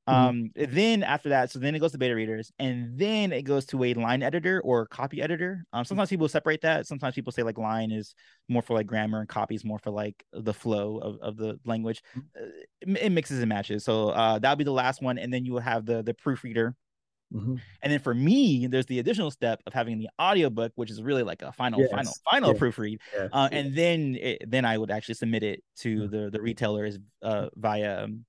mm. um then after that so then it goes to beta readers and then it goes to a line editor or copy editor um sometimes people separate that sometimes people say like line is more for like grammar and copy is more for like the flow of, of the language mm. uh, it, it mixes and matches. So uh, that'll be the last one, and then you will have the the proofreader. Mm-hmm. And then for me, there's the additional step of having the audiobook, which is really like a final, yes. final, final proofread. Yeah. Uh, and then, it, then I would actually submit it to mm-hmm. the the retailers uh, via um,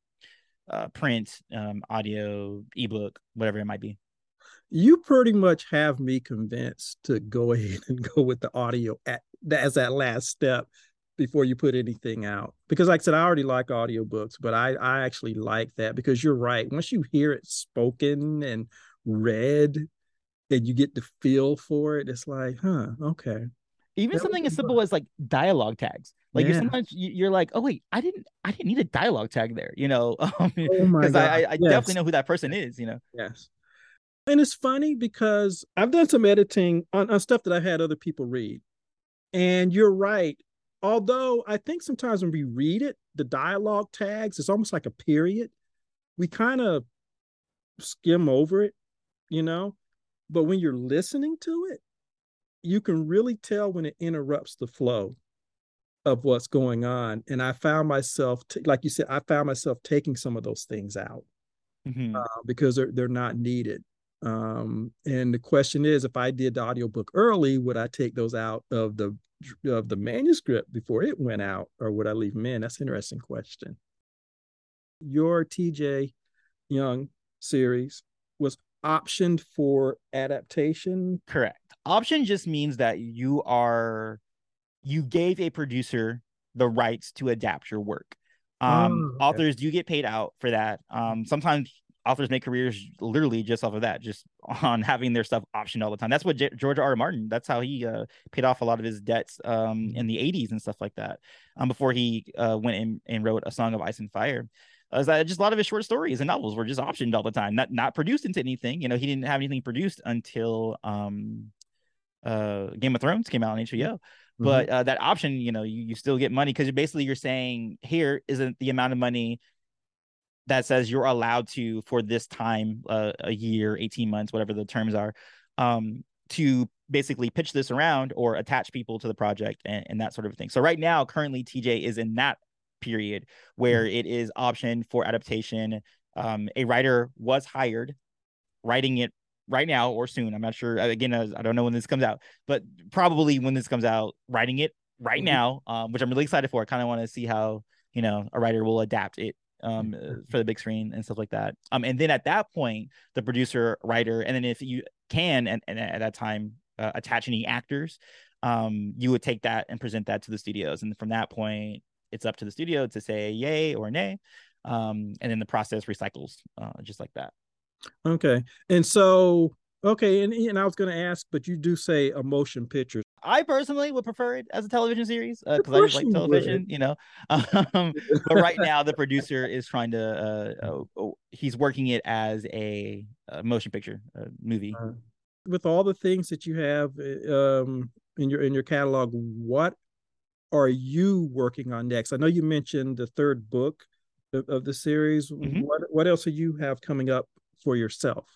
uh, print, um, audio, ebook, whatever it might be. You pretty much have me convinced to go ahead and go with the audio at as that last step before you put anything out. Because like i said i already like audiobooks but i i actually like that because you're right. Once you hear it spoken and read and you get the feel for it it's like huh okay even that something as simple fun. as like dialogue tags like yeah. you're sometimes you're like oh wait i didn't i didn't need a dialogue tag there you know because um, oh i, I yes. definitely know who that person is you know yes and it's funny because i've done some editing on, on stuff that i've had other people read and you're right although I think sometimes when we read it, the dialogue tags, it's almost like a period. We kind of skim over it, you know, but when you're listening to it, you can really tell when it interrupts the flow of what's going on. And I found myself, t- like you said, I found myself taking some of those things out mm-hmm. uh, because they're, they're not needed. Um, and the question is, if I did the audiobook early, would I take those out of the of the manuscript before it went out, or would I leave them in? That's an interesting question. Your TJ Young series was optioned for adaptation. Correct. Option just means that you are you gave a producer the rights to adapt your work. Um, oh, okay. authors do get paid out for that. Um, sometimes authors make careers literally just off of that, just on having their stuff optioned all the time. That's what J- George R. R. Martin. That's how he uh, paid off a lot of his debts um, in the '80s and stuff like that. Um, before he uh, went and, and wrote a Song of Ice and Fire. Uh, that just a lot of his short stories and novels were just optioned all the time, not not produced into anything. You know, he didn't have anything produced until um, uh, Game of Thrones came out on HBO. Mm-hmm. But uh, that option, you know, you, you still get money because basically you're saying here isn't the amount of money that says you're allowed to for this time uh, a year 18 months whatever the terms are um, to basically pitch this around or attach people to the project and, and that sort of thing so right now currently tj is in that period where mm-hmm. it is option for adaptation. Um, a writer was hired writing it right now or soon. I'm not sure again i don't know when this comes out but probably when this comes out writing it right mm-hmm. now um, which i'm really excited for. I kind of want to see how you know a writer will adapt it um uh, for the big screen and stuff like that. Um and then at that point the producer writer and then if you can and, and at that time uh, attach any actors um you would take that and present that to the studios. And from that point it's up to the studio to say yay or nay um and then the process recycles uh, just like that okay and so okay and, and i was going to ask but you do say a motion picture I personally would prefer it as a television series because uh, I just like television, you know. Um, but right now, the producer is trying to. Uh, uh, oh, he's working it as a, a motion picture a movie. Uh, with all the things that you have uh, um, in your in your catalog, what are you working on next? I know you mentioned the third book of, of the series. Mm-hmm. What what else do you have coming up for yourself?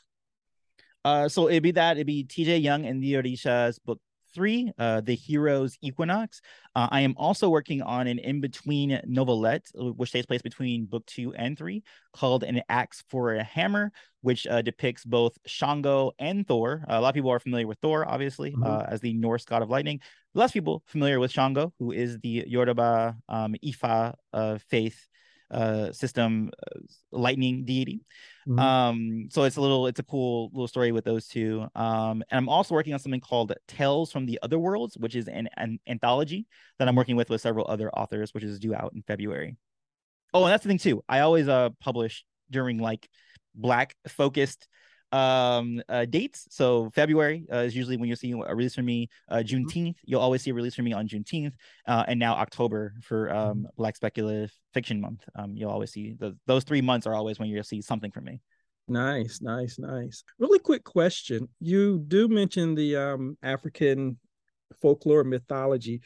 Uh, so it'd be that it'd be TJ Young and the Orishas book three, uh, The Hero's Equinox. Uh, I am also working on an in between novelette, which takes place between book two and three, called An Axe for a Hammer, which uh, depicts both Shango and Thor. A lot of people are familiar with Thor, obviously, mm-hmm. Uh, as the Norse god of lightning. Less people familiar with Shango, who is the Yoruba um, Ifa faith system lightning deity. Mm-hmm. Um, so it's a little, it's a cool little story with those two. Um, and I'm also working on something called Tales from the Other Worlds, which is an, an anthology that I'm working with with several other authors, which is due out in February. Oh, and that's the thing too. I always uh publish during like black focused um uh dates. So february uh, is usually when you'll see a release from me. Uh mm-hmm. juneteenth you'll always see a release from me on juneteenth uh and now october for um mm-hmm. black speculative fiction month. Um you'll always see the, those three months are always when you'll see something from me. Nice nice nice. Really quick question. You do mention the um african folklore mythology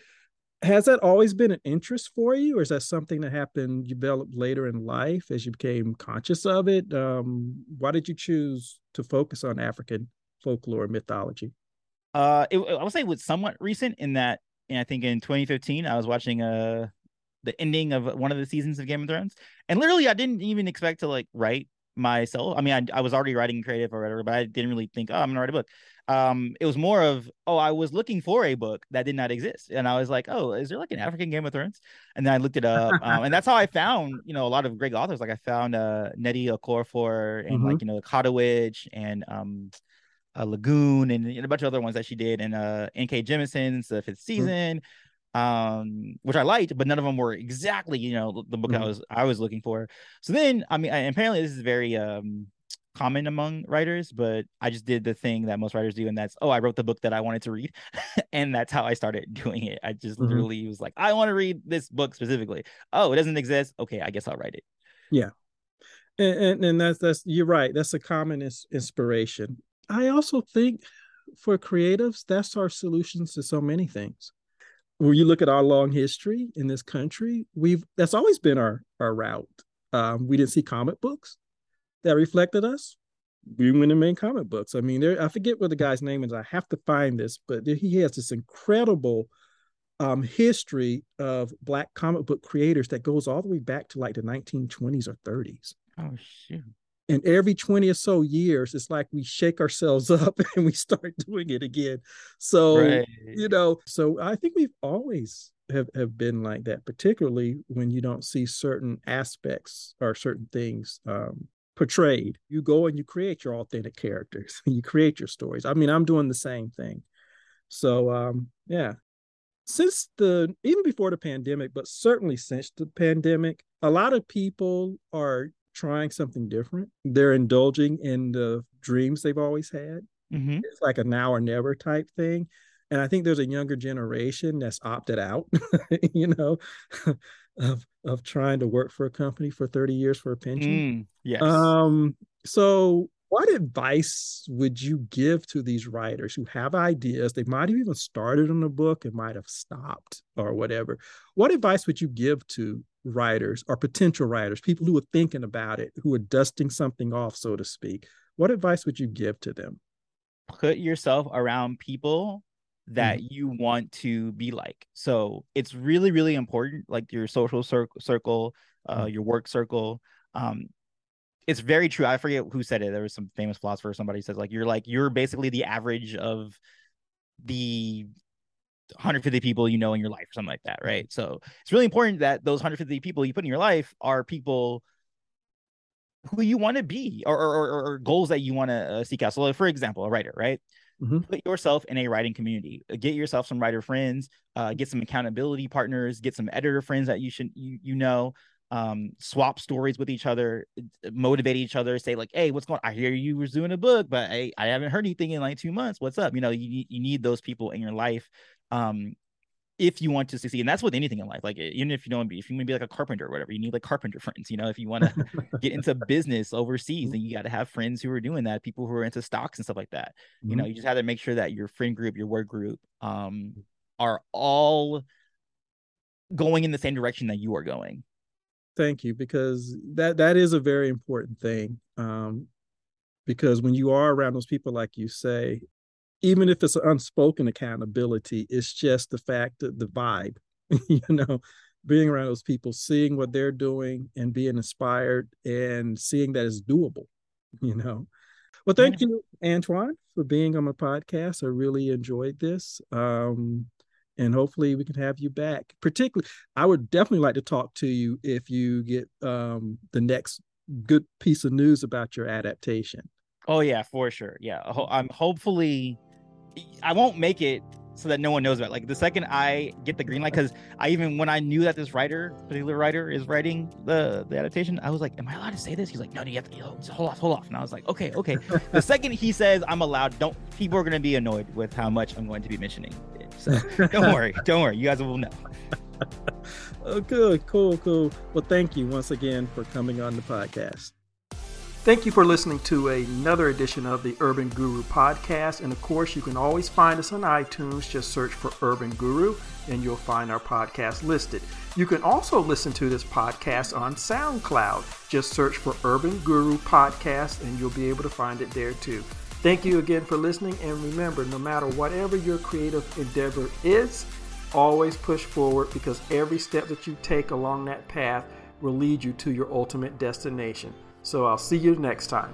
has that always been an interest for you or is that something that happened developed later in life as you became conscious of it? Um, why did you choose to focus on african folklore mythology? Uh it, i would say it was somewhat recent in that and i think in 2015 i was watching uh the ending of one of the seasons of game of thrones. And literally i didn't even expect to like write myself. I mean I, I was already writing creative or whatever but i didn't really think oh i'm gonna write a book um it was more of oh i was looking for a book that did not exist and i was like oh is there like an african game of thrones and then i looked it up um, and that's how i found you know a lot of great authors like i found uh nnedi okorafor and mm-hmm. like you know Witch and um a lagoon and, and, a bunch of other ones that she did and uh N.K. Jemisin's the fifth mm-hmm. season mm-hmm. um which i liked but none of them were exactly you know the book mm-hmm. i was i was looking for so then i mean I, apparently this is very um common among writers, but I just did the thing that most writers do, and that's oh, I wrote the book that I wanted to read, and that's how I started doing it. I just mm-hmm. literally was like, I want to read this book specifically. Oh, it doesn't exist. Okay, I guess I'll write it. Yeah, and and, and that's that's you're right. That's a common is, inspiration. I also think for creatives, that's our solutions to so many things. When you look at our long history in this country, we've that's always been our our route. Um, we didn't see comic books that reflected us, we went and made comic books. I mean, there I forget what the guy's name is. I have to find this, but he has this incredible um, history of black comic book creators that goes all the way back to like the 1920s or 30s. Oh shoot. And every 20 or so years, it's like we shake ourselves up and we start doing it again. So, right. you know, so I think we've always have, have been like that, particularly when you don't see certain aspects or certain things um, portrayed. You go and you create your authentic characters. you create your stories. I mean, I'm doing the same thing. So um, yeah. Since the even before the pandemic, but certainly since the pandemic, a lot of people are trying something different. They're indulging in the dreams they've always had. Mm-hmm. It's like a now or never type thing. And I think there's a younger generation that's opted out, you know, of of trying to work for a company for 30 years for a pension. Mm, yes. Um, so what advice would you give to these writers who have ideas? They might have even started on a book and might have stopped or whatever. What advice would you give to writers or potential writers, people who are thinking about it, who are dusting something off, so to speak? What advice would you give to them? Put yourself around people that mm-hmm. you want to be like. So it's really, really important, like your social cir- circle, uh, mm-hmm. your work circle. Um, it's very true. I forget who said it. There was some famous philosopher. Somebody says like you're like you're basically the average of the 150 people you know in your life or something like that, right? So it's really important that those 150 people you put in your life are people who you want to be or, or, or, goals that you want to uh, seek out. So, like, for example, a writer, right? Mm-hmm. Put yourself in a writing community. Uh, get yourself some writer friends. Uh, get some accountability partners. Get some editor friends that you should you you know. Um, swap stories with each other, uh, motivate each other. Say like, "Hey, what's going? On i hear you were doing a book, but I I haven't heard anything in like two months. What's up? You know, you you need those people in your life. Um, if you want to succeed. And that's with anything in life. Like even if you don't be, if you want to be like a carpenter or whatever, you need like carpenter friends. You know, if you want to get into business overseas, mm-hmm. then you got to have friends who are doing that, people who are into stocks and stuff like that. Mm-hmm. You know, you just have to make sure that your friend group, your work group, um, are all going in the same direction that you are going. Thank you, because that that is a very important thing. Um, because when you are around those people, like you say, even if it's an unspoken accountability, it's just the fact that the vibe, you know, being around those people, seeing what they're doing and being inspired and seeing that it's doable, you know. Well, thank you, Antoine, for being on my podcast. I really enjoyed this. Um, and hopefully we can have you back. Particularly, I would definitely like to talk to you if you get um, the next good piece of news about your adaptation. Oh yeah, for sure. Yeah, I'm hopefully I won't make it so that no one knows about. It. Like the second I get the green light, because I even when I knew that this writer, particular writer, is writing the the adaptation, I was like, "Am I allowed to say this?" He's like, "No, no you have to hold off, hold off." And I was like, "Okay, okay." the second he says I'm allowed, don't people are gonna be annoyed with how much I'm going to be mentioning it. So don't worry, don't worry, you guys will know. oh, good, cool, cool. Well, thank you once again for coming on the podcast. Thank you for listening to another edition of the Urban Guru podcast. And of course, you can always find us on iTunes. Just search for Urban Guru and you'll find our podcast listed. You can also listen to this podcast on SoundCloud. Just search for Urban Guru Podcast and you'll be able to find it there too. Thank you again for listening. And remember, no matter whatever your creative endeavor is, always push forward because every step that you take along that path will lead you to your ultimate destination. So I'll see you next time.